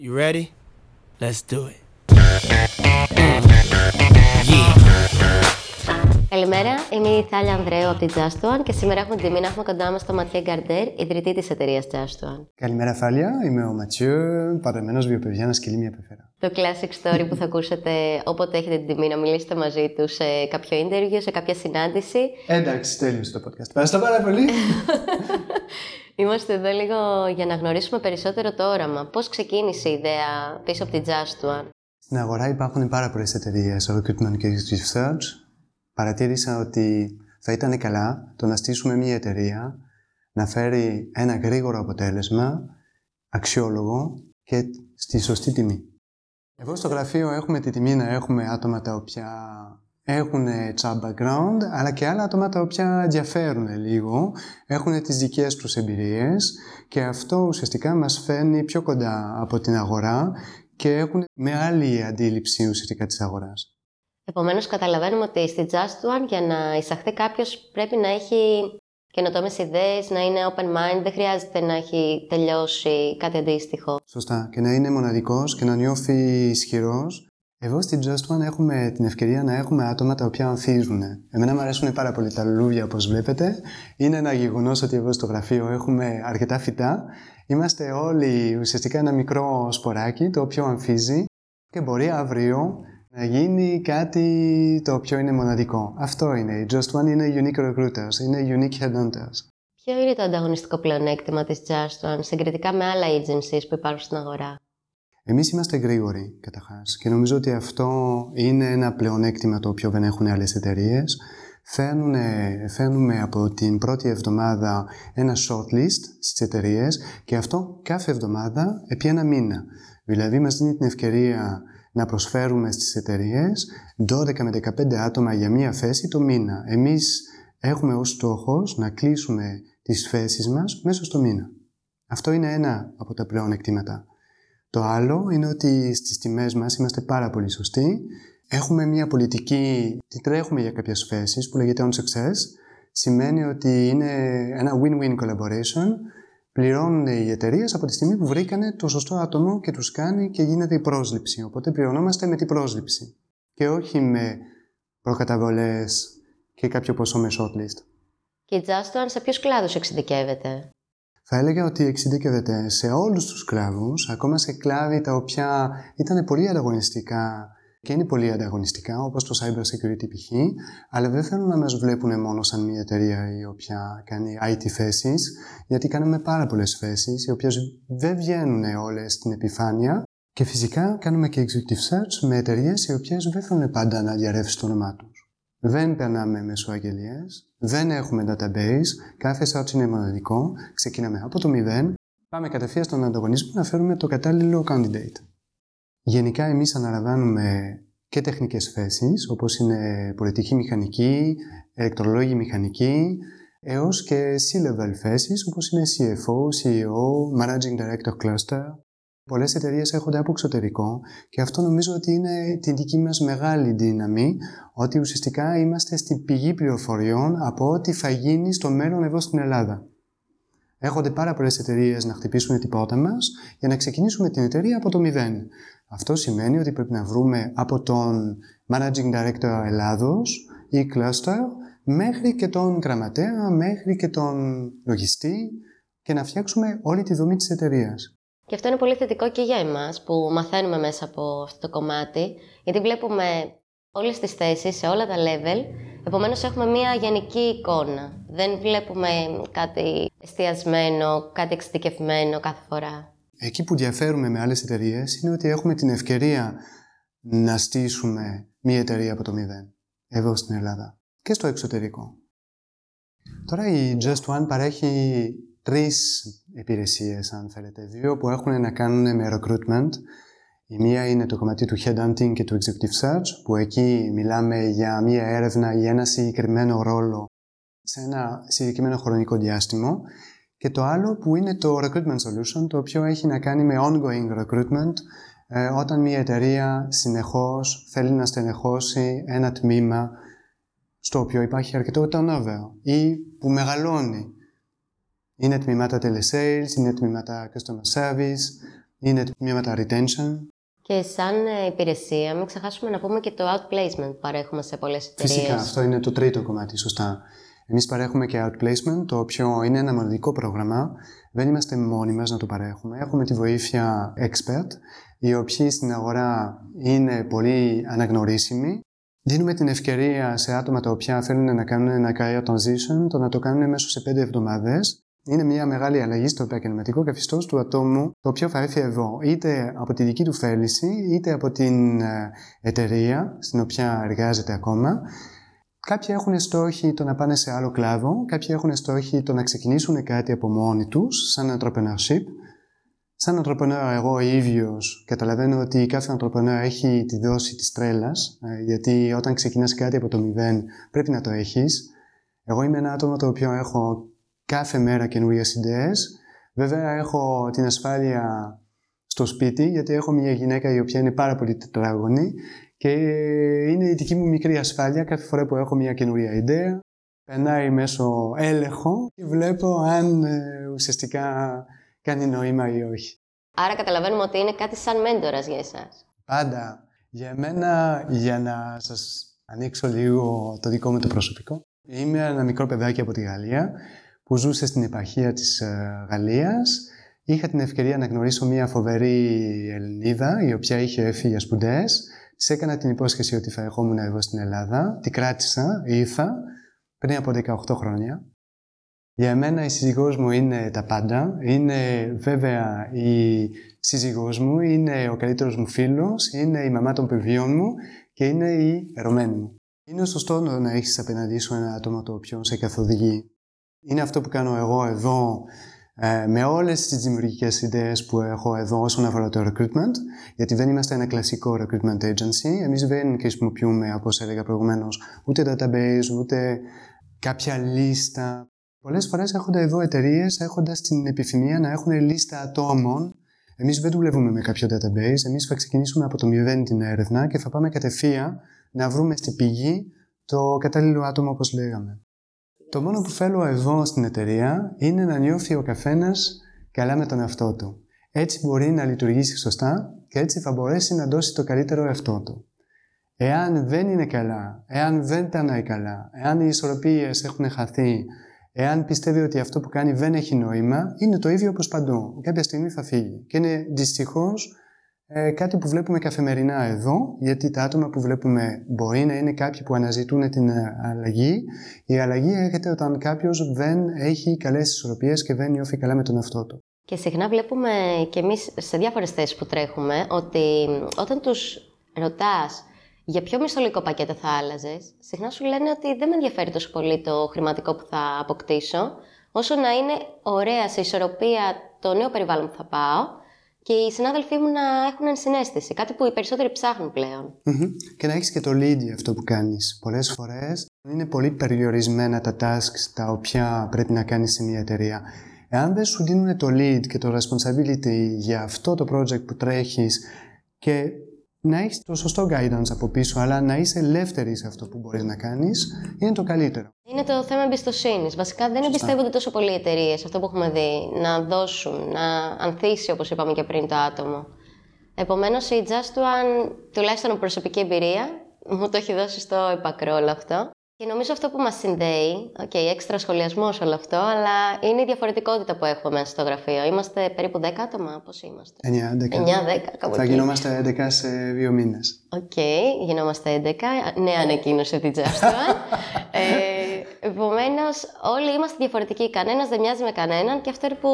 You ready? Let's do it. Καλημέρα, είμαι η Θάλια Ανδρέου από τη Just One και σήμερα έχουμε την τιμή να έχουμε κοντά μας τον Ματιέ Γκαρντέρ, ιδρυτή της εταιρείας Just One. Καλημέρα, Θάλια. Είμαι ο Ματιού, παρεμένο βιοπαιδιά να σκυλεί μια πεφέρα. Το classic story που θα ακούσετε όποτε έχετε την τιμή να μιλήσετε μαζί τους σε κάποιο interview, σε κάποια συνάντηση. Εντάξει, τέλειωσε το podcast. Ευχαριστώ πάρα πολύ. Είμαστε εδώ λίγο για να γνωρίσουμε περισσότερο το όραμα. Πώς ξεκίνησε η ιδέα πίσω από τη Just One; Στην αγορά υπάρχουν πάρα πολλές εταιρείες recruitment και research παρατήρησα ότι θα ήταν καλά το να στήσουμε μια εταιρεία να φέρει ένα γρήγορο αποτέλεσμα, αξιόλογο και στη σωστή τιμή. Εδώ στο γραφείο έχουμε τη τιμή να έχουμε άτομα τα οποία έχουν chat background, αλλά και άλλα άτομα τα οποία ενδιαφέρουν λίγο, έχουν τις δικές τους εμπειρίες και αυτό ουσιαστικά μας φέρνει πιο κοντά από την αγορά και έχουν με άλλη αντίληψη ουσιαστικά της αγοράς. Επομένως, καταλαβαίνουμε ότι στη Just One για να εισαχθεί κάποιος πρέπει να έχει καινοτόμες ιδέες, να είναι open mind, δεν χρειάζεται να έχει τελειώσει κάτι αντίστοιχο. Σωστά. Και να είναι μοναδικός και να νιώθει ισχυρός. Εδώ στη Just One έχουμε την ευκαιρία να έχουμε άτομα τα οποία ανθίζουν. Εμένα μου αρέσουν πάρα πολύ τα λουλούδια, όπως βλέπετε. Είναι ένα γεγονός ότι εδώ στο γραφείο έχουμε αρκετά φυτά. Είμαστε όλοι ουσιαστικά ένα μικρό σποράκι το οποίο ανθίζει και μπορεί αύριο να γίνει κάτι το οποίο είναι μοναδικό. Αυτό είναι. Η Just One είναι unique recruiters, είναι unique headhunters. Ποιο είναι το ανταγωνιστικό πλεονέκτημα της Just One συγκριτικά με άλλα agencies που υπάρχουν στην αγορά; Εμείς είμαστε γρήγοροι, καταρχάς. Και νομίζω ότι αυτό είναι ένα πλεονέκτημα το οποίο δεν έχουν άλλες εταιρείες. Φέρνουμε από την πρώτη εβδομάδα ένα shortlist στις εταιρείες και αυτό κάθε εβδομάδα επί ένα μήνα. Δηλαδή μας δίνει την ευκαιρία να προσφέρουμε στις εταιρείες 12 με 15 άτομα για μία θέση το μήνα. Εμείς έχουμε ως στόχος να κλείσουμε τις θέσεις μας μέσα στο μήνα. Αυτό είναι ένα από τα πλέον εκτήματα. Το άλλο είναι ότι στις τιμές μας είμαστε πάρα πολύ σωστοί. Έχουμε μια πολιτική, τη τρέχουμε για κάποιες θέσεις που λέγεται on success. Σημαίνει ότι είναι ένα win-win collaboration πληρώνουν οι εταιρείες από τη στιγμή που βρήκανε το σωστό άτομο και τους κάνει και γίνεται η πρόσληψη. Οπότε πληρωνόμαστε με την πρόσληψη και όχι με προκαταβολές και κάποιο ποσό με shortlist. Και η Just σε ποιου κλάδου εξειδικεύεται; Θα έλεγα ότι εξειδικεύεται σε όλους τους κλάδους, ακόμα σε κλάδι τα οποία ήταν πολύ ανταγωνιστικά και είναι πολύ ανταγωνιστικά, όπως το cyber security π.χ., αλλά δεν θέλουν να μας βλέπουν μόνο σαν μια εταιρεία η οποία κάνει IT θέσεις, γιατί κάνουμε πάρα πολλές θέσεις, οι οποίες δεν βγαίνουν όλες στην επιφάνεια και φυσικά κάνουμε και executive search με εταιρείες οι οποίες δεν θέλουν πάντα να διαρρεύσει το όνομά τους. Δεν περνάμε μέσω αγγελίε, δεν έχουμε database, κάθε search είναι μοναδικό, ξεκινάμε από το μηδέν, πάμε κατευθείαν στον ανταγωνισμό να φέρουμε το κατάλληλο candidate. Γενικά εμείς αναλαμβάνουμε και τεχνικές θέσεις, όπως είναι πολιτική μηχανική, ηλεκτρολόγη μηχανική, έως και C-level θέσεις, όπως είναι CFO, CEO, Managing Director Cluster. Πολλές εταιρείες έρχονται από εξωτερικό και αυτό νομίζω ότι είναι την δική μας μεγάλη δύναμη, ότι ουσιαστικά είμαστε στην πηγή πληροφοριών από ό,τι θα γίνει στο μέλλον εδώ στην Ελλάδα. Έρχονται πάρα πολλές εταιρείες να χτυπήσουν την πόρτα μας για να ξεκινήσουμε την εταιρεία από το μηδέν. Αυτό σημαίνει ότι πρέπει να βρούμε από τον Managing Director Ελλάδος ή Cluster μέχρι και τον γραμματέα, μέχρι και τον λογιστή και να φτιάξουμε όλη τη δομή της εταιρείας. Και αυτό είναι πολύ θετικό και για εμάς που μαθαίνουμε μέσα από αυτό το κομμάτι, γιατί βλέπουμε όλες τις θέσεις σε όλα τα level, επομένως έχουμε μία γενική εικόνα. Δεν βλέπουμε κάτι εστιασμένο, κάτι εξειδικευμένο κάθε φορά. Εκεί που διαφέρουμε με άλλες εταιρείες είναι ότι έχουμε την ευκαιρία να στήσουμε μία εταιρεία από το μηδέν, εδώ στην Ελλάδα και στο εξωτερικό. Τώρα η Just One παρέχει τρεις υπηρεσίες, αν θέλετε. Δύο που έχουν να κάνουν με recruitment. Η μία είναι το κομμάτι του headhunting και του executive search, που εκεί μιλάμε για μία έρευνα ή ένα συγκεκριμένο ρόλο σε ένα συγκεκριμένο χρονικό διάστημα και το άλλο που είναι το recruitment solution, το οποίο έχει να κάνει με ongoing recruitment, ε, όταν μια εταιρεία συνεχώς θέλει να στενεχώσει ένα τμήμα στο οποίο υπάρχει αρκετό turnover ή που μεγαλώνει. Είναι τμήματα telesales, είναι τμήματα customer service, είναι τμήματα retention. Και σαν ε, υπηρεσία, μην ξεχάσουμε να πούμε και το outplacement που παρέχουμε σε πολλές εταιρείες. Φυσικά, αυτό είναι το τρίτο κομμάτι, σωστά. Εμείς παρέχουμε και outplacement, το οποίο είναι ένα μοναδικό πρόγραμμα. Δεν είμαστε μόνοι μας να το παρέχουμε. Έχουμε τη βοήθεια expert, οι οποίοι στην αγορά είναι πολύ αναγνωρίσιμοι. Δίνουμε την ευκαιρία σε άτομα τα οποία θέλουν να κάνουν ένα career transition, το να το κάνουν μέσω σε πέντε εβδομάδες. Είναι μια μεγάλη αλλαγή στο επαγγελματικό καθιστό του ατόμου, το οποίο θα έρθει εδώ, είτε από τη δική του θέληση, είτε από την ε, εταιρεία στην οποία εργάζεται ακόμα. Κάποιοι έχουν στόχοι το να πάνε σε άλλο κλάδο, κάποιοι έχουν στόχοι το να ξεκινήσουν κάτι από μόνοι τους, σαν entrepreneurship. Σαν entrepreneur εγώ ίδιος καταλαβαίνω ότι κάθε entrepreneur έχει τη δόση της τρέλας, ε, γιατί όταν ξεκινάς κάτι από το μηδέν πρέπει να το έχεις. Εγώ είμαι ένα άτομο το οποίο έχω κάθε μέρα καινούριες ιδέες. Βέβαια έχω την ασφάλεια στο σπίτι, γιατί έχω μια γυναίκα η οποία είναι πάρα πολύ τετράγωνη και είναι η δική μου μικρή ασφάλεια κάθε φορά που έχω μια καινούρια ιδέα. Περνάει μέσω έλεγχο και βλέπω αν ε, ουσιαστικά κάνει νόημα ή όχι. Άρα καταλαβαίνουμε ότι είναι κάτι σαν μέντορας για εσάς. Πάντα. Για μένα, για να σας ανοίξω λίγο το δικό μου το προσωπικό, είμαι ένα μικρό παιδάκι από τη Γαλλία που ζούσε στην επαρχία της ε, Γαλλίας. Είχα την ευκαιρία να γνωρίσω μια φοβερή Ελληνίδα, η οποία είχε έρθει για σπουδές Της έκανα την υπόσχεση ότι θα ερχόμουν εδώ στην Ελλάδα. Τη κράτησα, ήρθα πριν από 18 χρόνια. Για μένα η σύζυγός μου είναι τα πάντα. Είναι βέβαια η σύζυγός μου, είναι ο καλύτερος μου φίλος, είναι η μαμά των παιδιών μου και είναι η ερωμένη μου. Είναι σωστό να έχεις απέναντί σου ένα άτομο το οποίο σε καθοδηγεί. Είναι αυτό που κάνω εγώ εδώ ε, με όλες τις δημιουργικές ιδέες που έχω εδώ όσον αφορά το recruitment, γιατί δεν είμαστε ένα κλασικό recruitment agency, εμείς δεν χρησιμοποιούμε, όπως έλεγα προηγουμένως, ούτε database, ούτε κάποια λίστα. Πολλές φορές έρχονται εδώ εταιρείες έχοντας την επιθυμία να έχουν λίστα ατόμων. Εμείς δεν δουλεύουμε με κάποιο database, εμείς θα ξεκινήσουμε από το μηδέν την έρευνα και θα πάμε κατευθείαν να βρούμε στην πηγή το κατάλληλο άτομο όπως λέγαμε. Το μόνο που θέλω εδώ στην εταιρεία είναι να νιώθει ο καθένας καλά με τον εαυτό του. Έτσι μπορεί να λειτουργήσει σωστά και έτσι θα μπορέσει να δώσει το καλύτερο εαυτό του. Εάν δεν είναι καλά, εάν δεν περνάει καλά, εάν οι ισορροπίες έχουν χαθεί, εάν πιστεύει ότι αυτό που κάνει δεν έχει νόημα, είναι το ίδιο όπως παντού. Κάποια στιγμή θα φύγει. Και είναι δυστυχώς ε, κάτι που βλέπουμε καθημερινά εδώ, γιατί τα άτομα που βλέπουμε μπορεί να είναι κάποιοι που αναζητούν την ε, αλλαγή. Η αλλαγή έρχεται όταν κάποιος δεν έχει καλές ισορροπίες και δεν νιώθει καλά με τον εαυτό του. Και συχνά βλέπουμε και εμείς σε διάφορες θέσεις που τρέχουμε ότι όταν τους ρωτάς για ποιο μισθολογικό πακέτο θα άλλαζες, συχνά σου λένε ότι δεν με ενδιαφέρει τόσο πολύ το χρηματικό που θα αποκτήσω, όσο να είναι ωραία σε ισορροπία το νέο περιβάλλον που θα πάω και οι συνάδελφοί μου να έχουν ενσυναίσθηση. Κάτι που οι περισσότεροι ψάχνουν Και να έχεις και το lead για αυτό που κάνεις. Πολλές φορές είναι πολύ περιορισμένα τα tasks τα οποία πρέπει να κάνεις σε μια εταιρεία. Εάν δεν σου δίνουν το lead και το responsibility για αυτό το project που τρέχεις και να έχεις το σωστό guidance από πίσω, αλλά να είσαι ελεύθερη σε αυτό που μπορείς να κάνεις, είναι το καλύτερο. Είναι το θέμα εμπιστοσύνης. Βασικά δεν εμπιστεύονται τόσο πολλοί οι εταιρείες, αυτό που έχουμε δει, να δώσουν, να ανθίσει, όπως είπαμε και πριν, το άτομο. Επομένως, η Just One, τουλάχιστον προσωπική εμπειρία, μου το έχει δώσει στο έπακρο όλο αυτό. Και νομίζω αυτό που μας συνδέει, οκ, okay, έξτρα σχολιασμός όλο αυτό, αλλά είναι η διαφορετικότητα που έχουμε μέσα στο γραφείο. Είμαστε περίπου 10 άτομα, πώς είμαστε; 9-10. 9-10, Θα γινόμαστε 11 σε δύο μήνες. Οκ, okay, γινόμαστε 11. Νέα ανακοίνωση την Just One. ε, Επομένως, όλοι είμαστε διαφορετικοί. Κανένας δεν μοιάζει με κανέναν και αυτό είναι που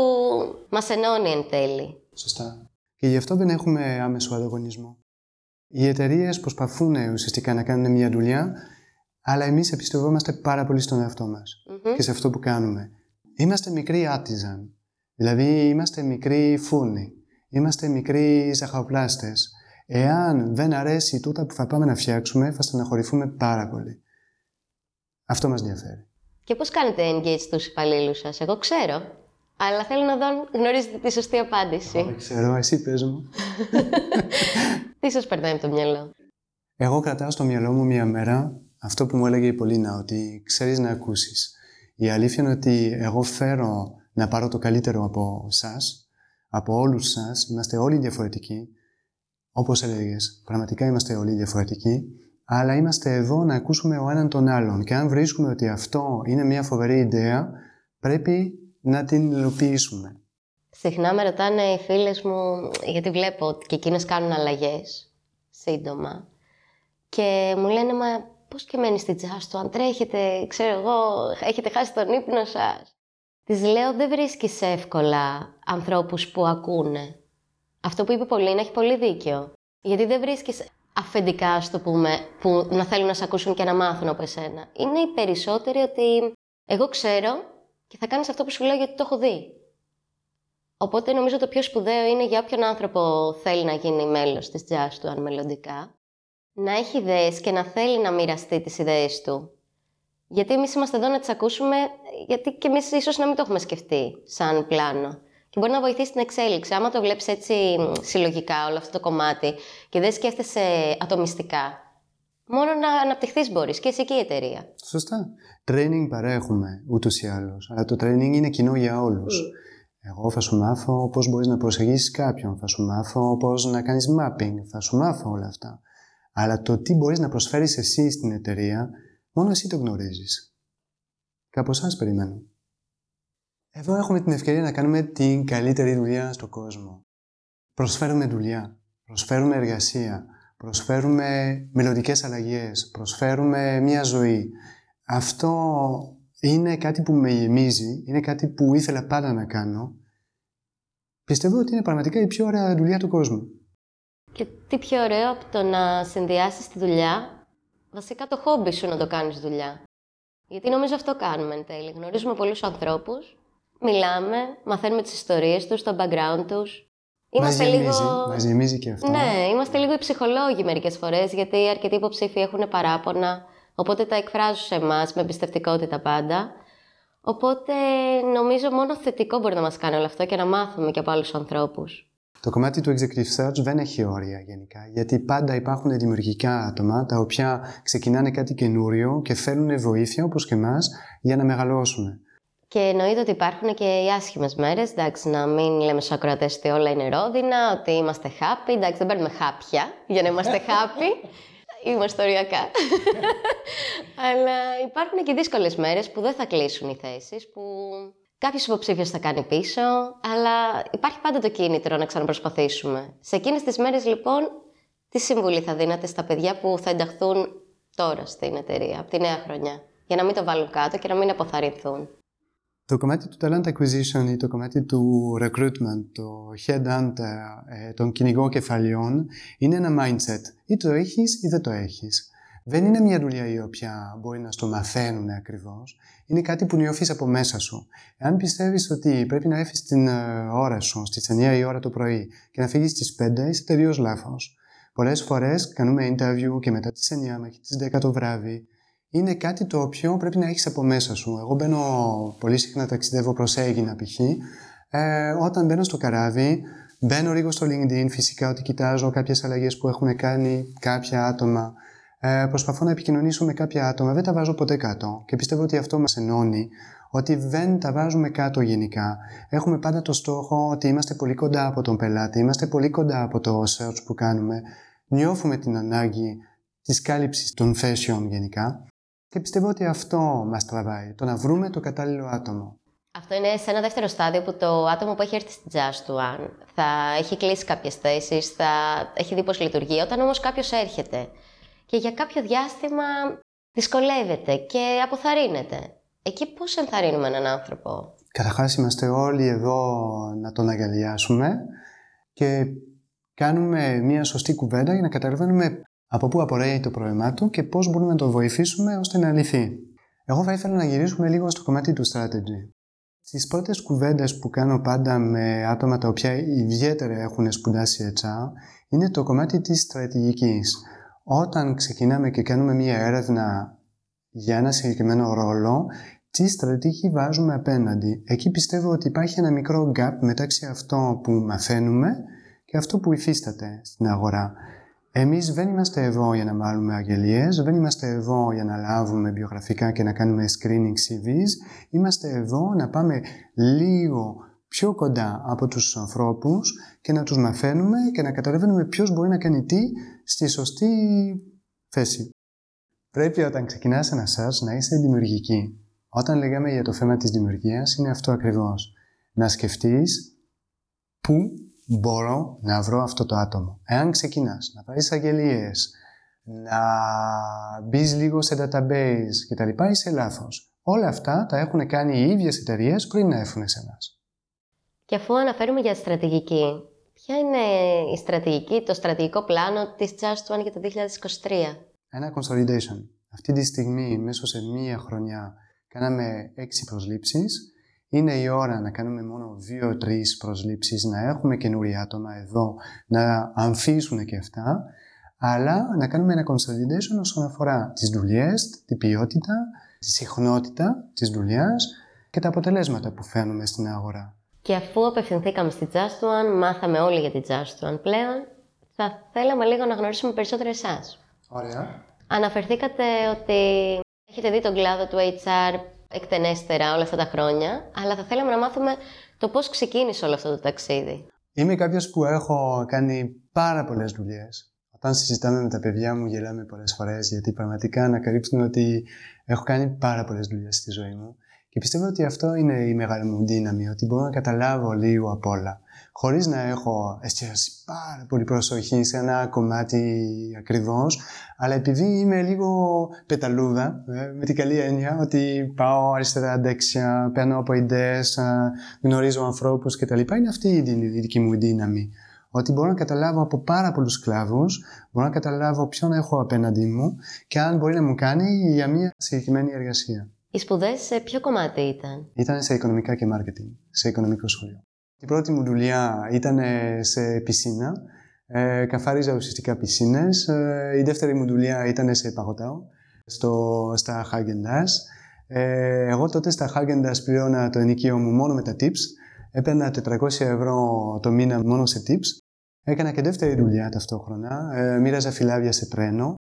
μας ενώνει εν τέλει. Σωστά. Και γι' αυτό δεν έχουμε άμεσο ανταγωνισμό. Οι εταιρείες προσπαθούν ουσιαστικά να κάνουν μια δουλειά αλλά εμείς εμπιστευόμαστε πάρα πολύ στον εαυτό μας και σε αυτό που κάνουμε. Είμαστε μικροί artisan, δηλαδή είμαστε μικροί φούρνοι, είμαστε μικροί ζαχαροπλάστες. Εάν δεν αρέσει τούτα που θα πάμε να φτιάξουμε, θα στεναχωρηθούμε πάρα πολύ. Αυτό μας ενδιαφέρει. Και πώς κάνετε engage τους υπαλλήλους σας, εγώ ξέρω. Αλλά θέλω να δω αν γνωρίζετε τη σωστή απάντηση. Δεν ξέρω, εσύ πες μου. Τι σας περνάει από το μυαλό; Εγώ κρατάω στο μυαλό μου μια μέρα αυτό που μου έλεγε η Πολίνα, ότι ξέρεις να ακούσεις. Η αλήθεια είναι ότι εγώ φέρω να πάρω το καλύτερο από εσά, από όλους σας, είμαστε όλοι διαφορετικοί. Όπως έλεγες, πραγματικά είμαστε όλοι διαφορετικοί, αλλά είμαστε εδώ να ακούσουμε ο έναν τον άλλον. Και αν βρίσκουμε ότι αυτό είναι μια φοβερή ιδέα, πρέπει να την υλοποιήσουμε. Συχνά με ρωτάνε οι φίλες μου, γιατί βλέπω ότι και εκείνες κάνουν αλλαγές σύντομα. Και μου λένε, μα πώς και μένεις στην τζάς του, αν τρέχετε, ξέρω εγώ, έχετε χάσει τον ύπνο σας. Της λέω, δεν βρίσκεις εύκολα ανθρώπους που ακούνε. Αυτό που είπε πολύ είναι έχει πολύ δίκιο. Γιατί δεν βρίσκεις αφεντικά, στο πούμε, που να θέλουν να σε ακούσουν και να μάθουν από εσένα. Είναι οι περισσότεροι ότι εγώ ξέρω και θα κάνεις αυτό που σου λέω γιατί το έχω δει. Οπότε νομίζω το πιο σπουδαίο είναι για όποιον άνθρωπο θέλει να γίνει μέλος της jazz του, αν μελλοντικά, να έχει ιδέες και να θέλει να μοιραστεί τις ιδέες του. Γιατί εμείς είμαστε εδώ να τις ακούσουμε, γιατί και εμείς ίσως να μην το έχουμε σκεφτεί σαν πλάνο. Και μπορεί να βοηθήσει την εξέλιξη. Άμα το βλέπεις έτσι συλλογικά όλο αυτό το κομμάτι και δεν σκέφτεσαι ατομιστικά, μόνο να αναπτυχθείς μπορείς και εσύ και η εταιρεία. Σωστά. Training παρέχουμε ούτως ή άλλως, αλλά το training είναι κοινό για όλους. Εγώ θα σου μάθω πώς μπορείς να προσεγγίσεις κάποιον, θα σου μάθω πώς να κάνεις mapping, θα σου μάθω όλα αυτά. Αλλά το τι μπορείς να προσφέρεις εσύ στην εταιρεία, μόνο εσύ το γνωρίζεις. Κάπως σας περιμένω. Εδώ έχουμε την ευκαιρία να κάνουμε την καλύτερη δουλειά στον κόσμο. Προσφέρουμε δουλειά, προσφέρουμε εργασία, προσφέρουμε μελλοντικές αλλαγές, προσφέρουμε μια ζωή. Αυτό είναι κάτι που με γεμίζει, είναι κάτι που ήθελα πάντα να κάνω. Πιστεύω ότι είναι πραγματικά η πιο ωραία δουλειά του κόσμου. Και τι πιο ωραίο από το να συνδυάσεις τη δουλειά, βασικά το χόμπι σου να το κάνεις δουλειά. Γιατί νομίζω αυτό κάνουμε εν τέλει. Γνωρίζουμε πολλούς ανθρώπους, μιλάμε, μαθαίνουμε τις ιστορίες τους, το background τους. Είμαστε μας γεμίζει, λίγο... Μας γεμίζει και αυτό. Ναι, είμαστε λίγο οι ψυχολόγοι μερικές φορές, γιατί αρκετοί υποψήφοι έχουν παράπονα Οπότε τα εκφράζω σε εμάς με εμπιστευτικότητα πάντα. Οπότε νομίζω μόνο θετικό μπορεί να μας κάνει όλο αυτό και να μάθουμε και από άλλους ανθρώπους. Το κομμάτι του executive search δεν έχει όρια γενικά, γιατί πάντα υπάρχουν δημιουργικά άτομα τα οποία ξεκινάνε κάτι καινούριο και θέλουν βοήθεια όπως και εμάς για να μεγαλώσουν. Και εννοείται ότι υπάρχουν και οι άσχημες μέρες. Εντάξει, να μην λέμε στους ακροατές ότι όλα είναι ρόδινα, ότι είμαστε happy. Εντάξει, δεν παίρνουμε χάπια για να είμαστε happy. Είμαστε οριακά. Αλλά υπάρχουν και δύσκολες μέρες που δεν θα κλείσουν οι θέσεις, που κάποιο υποψήφιο θα κάνει πίσω, αλλά υπάρχει πάντα το κίνητρο να ξαναπροσπαθήσουμε. Σε εκείνες τις μέρες, λοιπόν, τι συμβουλή θα δίνατε στα παιδιά που θα ενταχθούν τώρα στην εταιρεία, από τη νέα χρονιά, για να μην το βάλουν κάτω και να μην αποθαρρυνθούν; Το κομμάτι του talent acquisition ή το κομμάτι του recruitment, το headhunter, ε, των κυνηγών κεφαλιών, είναι ένα mindset. Ή το έχεις ή δεν το έχεις. Δεν είναι μια δουλειά η οποία μπορεί να στο μαθαίνουν ακριβώς. Είναι κάτι που νιώθεις από μέσα σου. Αν πιστεύεις ότι πρέπει να έρθεις την ε, ώρα σου, στις 9 η ώρα το πρωί και να φύγεις στις 5, είσαι τελείως λάθος. Πολλές φορές κάνουμε interview και μετά τις 9 μέχρι τις 10 το βράδυ είναι κάτι το οποίο πρέπει να έχεις από μέσα σου. Εγώ μπαίνω πολύ συχνά ταξιδεύω προς Έγινα π.χ. Ε, όταν μπαίνω στο καράβι, μπαίνω λίγο στο LinkedIn, φυσικά ότι κοιτάζω κάποιες αλλαγές που έχουν κάνει κάποια άτομα. Ε, προσπαθώ να επικοινωνήσω με κάποια άτομα, δεν τα βάζω ποτέ κάτω και πιστεύω ότι αυτό μας ενώνει, ότι δεν τα βάζουμε κάτω γενικά. Έχουμε πάντα το στόχο ότι είμαστε πολύ κοντά από τον πελάτη, είμαστε πολύ κοντά από το search που κάνουμε, νιώθουμε την ανάγκη της κάλυψης των θέσεων γενικά και πιστεύω ότι αυτό μας τραβάει, το να βρούμε το κατάλληλο άτομο. Αυτό είναι σε ένα δεύτερο στάδιο που το άτομο που έχει έρθει στην jazz του, αν θα έχει κλείσει κάποιες θέσεις, θα έχει δει πώς λειτουργεί. Όταν όμως κάποιος έρχεται και για κάποιο διάστημα δυσκολεύεται και αποθαρρύνεται. Εκεί πώς ενθαρρύνουμε έναν άνθρωπο; Καταρχάς, είμαστε όλοι εδώ να τον αγκαλιάσουμε και κάνουμε μια σωστή κουβέντα για να καταλαβαίνουμε από πού απορρέει το πρόβλημά του και πώς μπορούμε να το βοηθήσουμε ώστε να λυθεί. Εγώ θα ήθελα να γυρίσουμε λίγο στο κομμάτι του strategy. Στις πρώτες κουβέντες που κάνω πάντα με άτομα τα οποία ιδιαίτερα έχουν σπουδάσει HR είναι το κομμάτι της στρατηγικής. Όταν ξεκινάμε και κάνουμε μία έρευνα για ένα συγκεκριμένο ρόλο, τι στρατηγική βάζουμε απέναντι; Εκεί πιστεύω ότι υπάρχει ένα μικρό gap μεταξύ αυτό που μαθαίνουμε και αυτό που υφίσταται στην αγορά. Εμείς δεν είμαστε εδώ για να βάλουμε αγγελίες, δεν είμαστε εδώ για να λάβουμε βιογραφικά και να κάνουμε screening CVs. Είμαστε εδώ να πάμε λίγο πιο κοντά από τους ανθρώπους και να τους μαθαίνουμε και να καταλαβαίνουμε ποιος μπορεί να κάνει τι στη σωστή θέση. Πρέπει όταν ξεκινάς ένα σας να είσαι δημιουργική. Όταν λέγαμε για το θέμα της δημιουργίας είναι αυτό ακριβώς. Να σκεφτείς πού μπορώ να βρω αυτό το άτομο. Εάν ξεκινάς να πάρεις αγγελίες, να μπεις λίγο σε database κτλ. είσαι λάθος. Όλα αυτά τα έχουν κάνει οι ίδιες εταιρείες πριν να έρθουν σε εμάς. Και αφού αναφέρουμε για στρατηγική, ποια είναι η στρατηγική, το στρατηγικό πλάνο της Just One για το 2023? Ένα consolidation. Αυτή τη στιγμή, μέσα σε μία χρονιά, κάναμε έξι προσλήψεις. Είναι η ώρα να κάνουμε μόνο δύο-τρεις προσλήψεις, να έχουμε καινούρια άτομα εδώ, να αμφίσουν και αυτά, αλλά να κάνουμε ένα consolidation όσον αφορά τις δουλειές, την ποιότητα, τη συχνότητα της δουλειάς και τα αποτελέσματα που φαίνουμε στην αγορά. Και αφού απευθυνθήκαμε στη Just One, μάθαμε όλοι για τη Just One πλέον, θα θέλαμε λίγο να γνωρίσουμε περισσότερο εσάς. Ωραία. Αναφερθήκατε ότι έχετε δει τον κλάδο του HR εκτενέστερα όλα αυτά τα χρόνια, αλλά θα θέλαμε να μάθουμε το πώς ξεκίνησε όλο αυτό το ταξίδι. Είμαι κάποιος που έχω κάνει πάρα πολλές δουλειές. Όταν συζητάμε με τα παιδιά μου, γελάμε πολλές φορές, γιατί πραγματικά ανακαλύπτουν ότι έχω κάνει πάρα πολλές δουλειές στη ζωή μου. Και πιστεύω ότι αυτό είναι η μεγάλη μου δύναμη, ότι μπορώ να καταλάβω λίγο απ' όλα. Χωρίς να έχω εστιάσει πάρα πολύ προσοχή σε ένα κομμάτι ακριβώς, αλλά επειδή είμαι λίγο πεταλούδα, ε, με την καλή έννοια, ότι πάω αριστερά δεξιά, παίρνω από ιδέες, γνωρίζω ανθρώπους κτλ. Είναι αυτή η δική μου δύναμη. Ότι μπορώ να καταλάβω από πάρα πολλούς κλάδους, μπορώ να καταλάβω ποιον έχω απέναντί μου και αν μπορεί να μου κάνει για μια συγκεκριμένη εργασία. Οι σπουδές σε ποιο κομμάτι ήταν; Ήταν σε οικονομικά και marketing, σε οικονομικό σχολείο. Η πρώτη μου δουλειά ήταν σε πισίνα. Ε, καθάριζα ουσιαστικά πισίνες. Ε, η δεύτερη μου δουλειά ήταν σε παγωτάο, στο, στα Hagen ε, εγώ τότε στα Hagen πλήρωνα το ενοικείο μου μόνο με τα tips. Έπαιρνα 400 ευρώ το μήνα μόνο σε tips. Έκανα και δεύτερη δουλειά ταυτόχρονα. Ε, μοίραζα φυλάδια σε τρένο.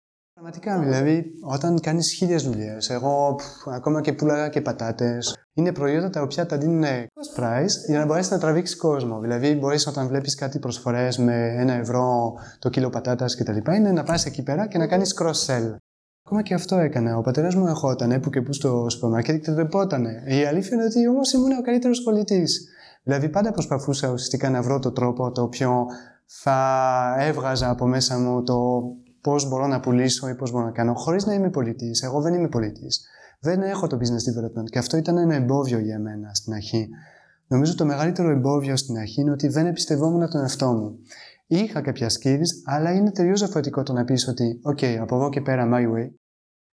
Πραγματικά, δηλαδή, όταν κάνεις χίλιες δουλειές, εγώ ακόμα και πουλάγα και πατάτες, είναι προϊόντα τα οποία τα δίνουν cost price για να μπορέσεις να τραβήξεις κόσμο. Δηλαδή, μπορείς όταν βλέπεις κάτι προσφορές με ένα ευρώ το κιλό πατάτας κτλ., είναι να πας εκεί πέρα και να κάνεις cross-sell. Ακόμα και αυτό έκανα. Ο πατέρας μου ερχόταν που και που στο σούπερ μάρκετ και τρεπότανε. Η αλήθεια είναι ότι όμως ήμουν ο καλύτερος πολιτή. Δηλαδή, πάντα προσπαθούσα ουσιαστικά να βρω το τρόπο το οποίο θα έβγαζα από μέσα μου το πώς μπορώ να πουλήσω ή πώς μπορώ να κάνω, χωρίς να είμαι πολιτής. Εγώ δεν είμαι πολιτής. Δεν έχω το business development και αυτό ήταν ένα εμπόδιο για μένα στην αρχή. Νομίζω το μεγαλύτερο εμπόδιο στην αρχή είναι ότι δεν εμπιστευόμουν τον εαυτό μου. Είχα κάποια skills, αλλά είναι τελείως διαφορετικό το να πεις ότι, OK, από εδώ και πέρα, my way.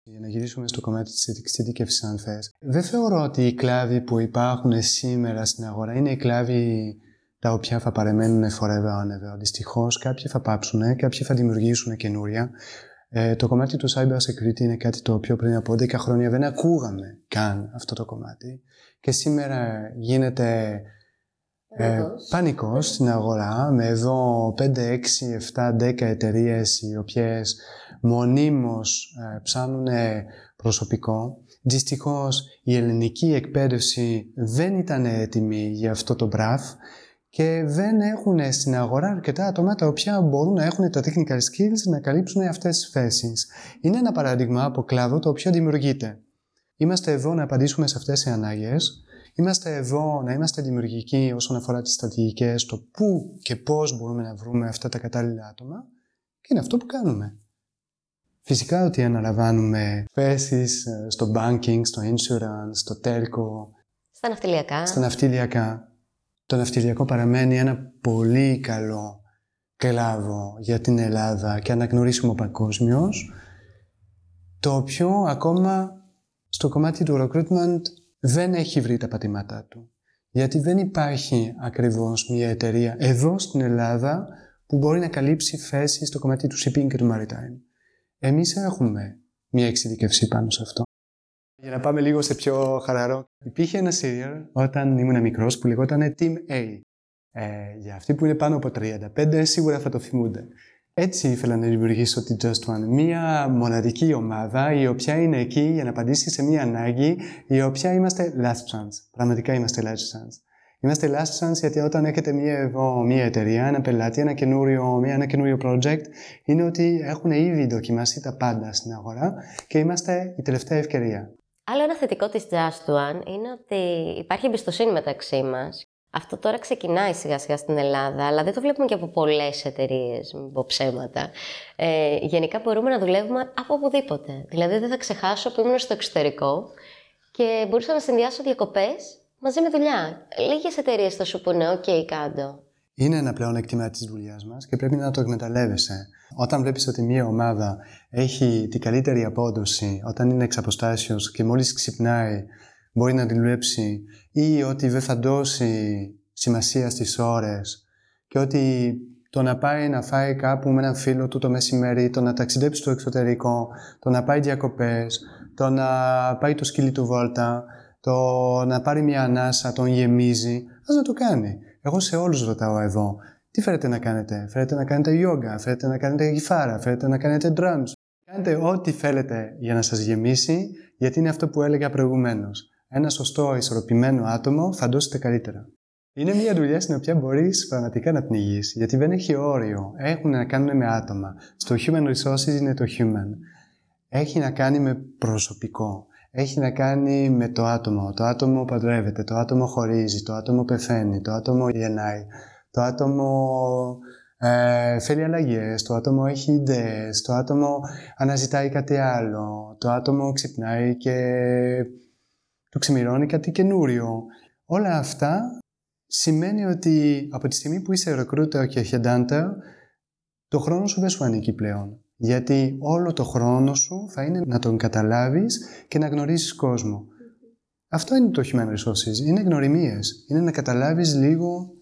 Για να γυρίσουμε στο κομμάτι της εξειδίκευση, αν θες. Δεν θεωρώ ότι οι κλάδοι που υπάρχουν σήμερα στην αγορά είναι οι κλάδοι τα οποία θα παρεμένουν forever and ever. Δυστυχώς, κάποιοι θα πάψουν, κάποιοι θα δημιουργήσουν καινούρια. Ε, το κομμάτι του cyber security είναι κάτι το οποίο πριν από 10 χρόνια δεν ακούγαμε καν αυτό το κομμάτι. Και σήμερα γίνεται ε, πανικός στην αγορά με εδώ 5, 6, 7, 10 εταιρείες οι οποίες μονίμως ε, ψάνουν προσωπικό. Δυστυχώς η ελληνική εκπαίδευση δεν ήταν έτοιμη για αυτό το μπραφ και δεν έχουν στην αγορά αρκετά άτομα τα οποία μπορούν να έχουν τα technical skills να καλύψουν αυτές τις θέσεις. Είναι ένα παράδειγμα από κλάδο το οποίο δημιουργείται. Είμαστε εδώ να απαντήσουμε σε αυτές τις ανάγκες. Είμαστε εδώ να είμαστε δημιουργικοί όσον αφορά τις στρατηγικές, το πού και πώς μπορούμε να βρούμε αυτά τα κατάλληλα άτομα και είναι αυτό που κάνουμε. Φυσικά ότι αναλαμβάνουμε θέσεις ε, στο banking, στο insurance, στο telco, στα ναυτιλιακά. Στα ναυτιλιακά το ναυτιλιακό παραμένει ένα πολύ καλό κλάδο για την Ελλάδα και αναγνωρίσιμο παγκόσμιος, το οποίο ακόμα στο κομμάτι του recruitment δεν έχει βρει τα πατήματά του. Γιατί δεν υπάρχει ακριβώς μια εταιρεία εδώ στην Ελλάδα που μπορεί να καλύψει θέση στο κομμάτι του shipping και του maritime. Εμείς έχουμε μια εξειδικευσή πάνω σε αυτό. Για να πάμε λίγο σε πιο χαλαρό. Υπήρχε ένα serial όταν ήμουν μικρός που λεγόταν Team A. Ε, για αυτοί που είναι πάνω από 35 σίγουρα θα το θυμούνται. Έτσι ήθελα να δημιουργήσω τη Just One. Μία μοναδική ομάδα η οποία είναι εκεί για να απαντήσει σε μία ανάγκη η οποία είμαστε last chance. Πραγματικά είμαστε last chance. Είμαστε last chance γιατί όταν έχετε μία, εδώ, μία εταιρεία, ένα πελάτη, ένα καινούριο, μία, ένα καινούριο project, είναι ότι έχουν ήδη δοκιμάσει τα πάντα στην αγορά και είμαστε η τελευταία ευκαιρία. Άλλο ένα θετικό της Just One είναι ότι υπάρχει εμπιστοσύνη μεταξύ μας. Αυτό τώρα ξεκινάει σιγά σιγά στην Ελλάδα, αλλά δεν το βλέπουμε και από πολλές εταιρείες, μην πω ψέματα. Ε, γενικά μπορούμε να δουλεύουμε από οπουδήποτε. Δηλαδή δεν θα ξεχάσω που ήμουν στο εξωτερικό και μπορούσα να συνδυάσω διακοπές μαζί με δουλειά. Λίγες εταιρείες θα σου πούνε, OK, κάτω. Είναι ένα πλέον εκτιμά της δουλειάς μας και πρέπει να το εκμεταλλεύεσαι. Όταν βλέπεις ότι μια ομάδα έχει την καλύτερη απόδοση όταν είναι εξ αποστάσεως και μόλις ξυπνάει μπορεί να τη δουλέψει ή ότι δεν θα δώσει σημασία στις ώρες και ότι το να πάει να φάει κάπου με έναν φίλο του το μεσημέρι, το να ταξιδέψει στο εξωτερικό, το να πάει διακοπές, το να πάει το σκύλι του βόλτα, το να πάρει μια ανάσα, τον γεμίζει, ας να το κάνει. Εγώ σε όλους ρωτάω εδώ, τι φέρετε να κάνετε, φέρετε να κάνετε yoga, φέρετε να κάνετε γυφάρα, φέρετε να κάνετε drums. Κάντε ό,τι θέλετε για να σας γεμίσει, γιατί είναι αυτό που έλεγα προηγουμένως. Ένα σωστό, ισορροπημένο άτομο θα δώσετε καλύτερα. Είναι μια δουλειά στην οποία μπορείς πραγματικά να πνιγείς, γιατί δεν έχει όριο. Έχουν να κάνουν με άτομα. Στο human resources είναι το human. Έχει να κάνει με προσωπικό. Έχει να κάνει με το άτομο. Το άτομο παντρεύεται, το άτομο χωρίζει, το άτομο πεθαίνει, το άτομο γεννάει, το άτομο ε, θέλει αλλαγές, το άτομο έχει ιδέες, το άτομο αναζητάει κάτι άλλο, το άτομο ξυπνάει και του ξημερώνει κάτι καινούριο. Όλα αυτά σημαίνει ότι από τη στιγμή που είσαι recruiter και headhunter, το χρόνο σου δεν σου ανήκει πλέον. Γιατί όλο το χρόνο σου θα είναι να τον καταλάβεις και να γνωρίσεις κόσμο. Αυτό είναι το human resources. Είναι γνωριμίες. Είναι να καταλάβεις λίγο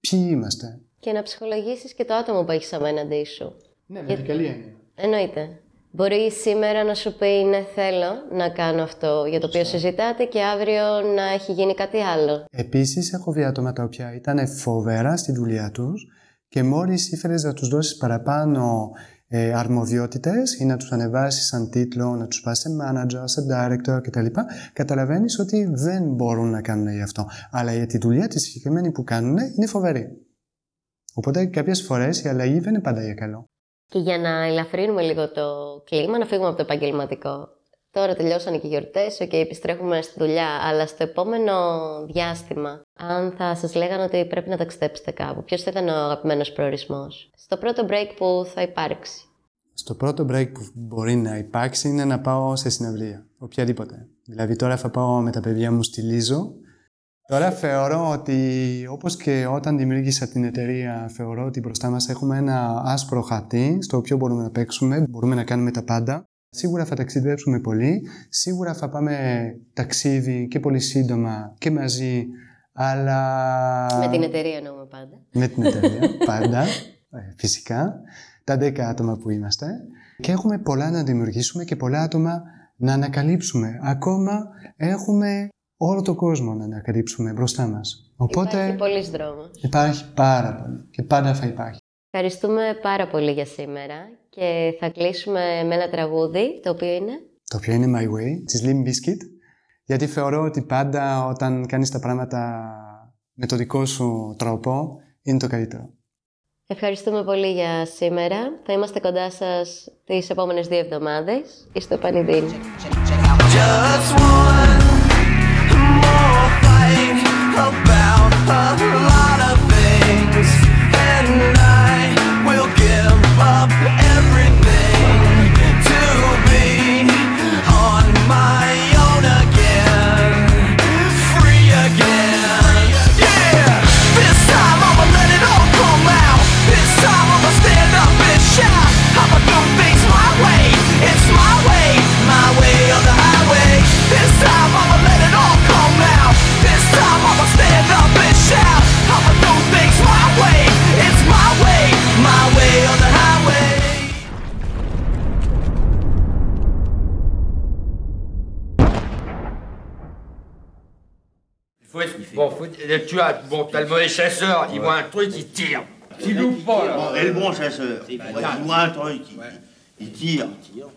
ποιοι είμαστε. Και να ψυχολογήσεις και το άτομο που έχεις απέναντί σου. Ναι, με την καλή έννοια. Εννοείται. Μπορεί σήμερα να σου πει ναι θέλω να κάνω αυτό για το οποίο συζητάτε και αύριο να έχει γίνει κάτι άλλο. Επίσης έχω δει άτομα τα οποία ήταν φοβερά στη δουλειά τους και μόλις ήθελες να τους δώσεις παραπάνω ε, αρμοδιότητες ή να τους ανεβάσεις σαν τίτλο, να τους πας σε manager, σε director κτλ. Καταλαβαίνεις ότι δεν μπορούν να κάνουν γι' αυτό. Αλλά για τη δουλειά τη συγκεκριμένη που κάνουν είναι φοβερή. Οπότε κάποιες φορές η αλλαγή δεν είναι πάντα για καλό. Και για να ελαφρύνουμε λίγο το κλίμα, να φύγουμε από το επαγγελματικό. Τώρα τελειώσανε και οι γιορτές, και επιστρέφουμε στη δουλειά, αλλά στο επόμενο διάστημα, αν θα σας λέγανε ότι πρέπει να ταξιδέψετε κάπου, ποιος θα ήταν ο αγαπημένος προορισμός, στο πρώτο break που θα υπάρξει. Στο πρώτο break που μπορεί να υπάρξει είναι να πάω σε συναυλία, οποιαδήποτε. Δηλαδή τώρα θα πάω με τα παιδιά μου στη Λίζο Τώρα θεωρώ ότι όπως και όταν δημιούργησα την εταιρεία θεωρώ ότι μπροστά μας έχουμε ένα άσπρο χαρτί στο οποίο μπορούμε να παίξουμε, μπορούμε να κάνουμε τα πάντα. Σίγουρα θα ταξιδέψουμε πολύ, σίγουρα θα πάμε ταξίδι και πολύ σύντομα και μαζί, αλλά... Με την εταιρεία εννοούμε πάντα. Με την εταιρεία, πάντα, ε, φυσικά. Τα 10 άτομα που είμαστε. Και έχουμε πολλά να δημιουργήσουμε και πολλά άτομα να ανακαλύψουμε. Ακόμα έχουμε όλο τον κόσμο να ανακαλύψουμε μπροστά μας. Οπότε, υπάρχει πολλής δρόμος. Υπάρχει πάρα πολύ και πάντα θα υπάρχει. Ευχαριστούμε πάρα πολύ για σήμερα και θα κλείσουμε με ένα τραγούδι, το οποίο είναι... Το οποίο είναι My Way, της Limp Bizkit, γιατί θεωρώ ότι πάντα όταν κάνεις τα πράγματα με το δικό σου τρόπο, είναι το καλύτερο. Ευχαριστούμε πολύ για σήμερα. Θα είμαστε κοντά σας τις επόμενες δύο εβδομάδες. Είστε πανηδίνοι. about a lot tu as, bon, t'as le mauvais chasseur, il voit un truc, il tire. Tu loupes pas là. Bon, et le bon chasseur, il voit un truc, il, il tire.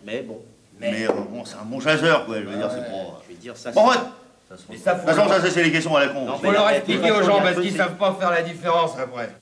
Mais bon, Mais euh, bon, c'est un bon chasseur, quoi. Je veux dire, c'est pas. je vais dire ça. Bon, De toute façon, ça, c'est les questions à la con. faut leur expliquer aux gens parce qu'ils savent pas faire la différence après.